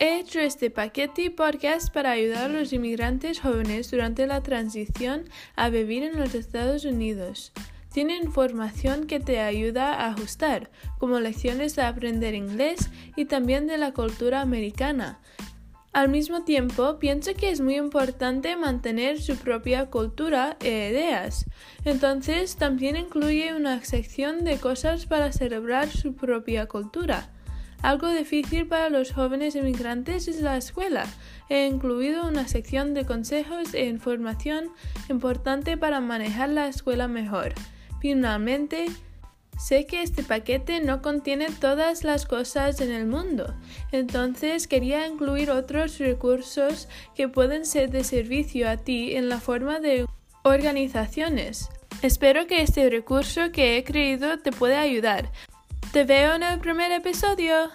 He hecho este paquete podcast para ayudar a los inmigrantes jóvenes durante la transición a vivir en los Estados Unidos. Tiene información que te ayuda a ajustar, como lecciones de aprender inglés y también de la cultura americana. Al mismo tiempo, pienso que es muy importante mantener su propia cultura e ideas. Entonces, también incluye una sección de cosas para celebrar su propia cultura. Algo difícil para los jóvenes inmigrantes es la escuela. He incluido una sección de consejos e información importante para manejar la escuela mejor. Finalmente, Sé que este paquete no contiene todas las cosas en el mundo, entonces quería incluir otros recursos que pueden ser de servicio a ti en la forma de organizaciones. Espero que este recurso que he creído te pueda ayudar. Te veo en el primer episodio.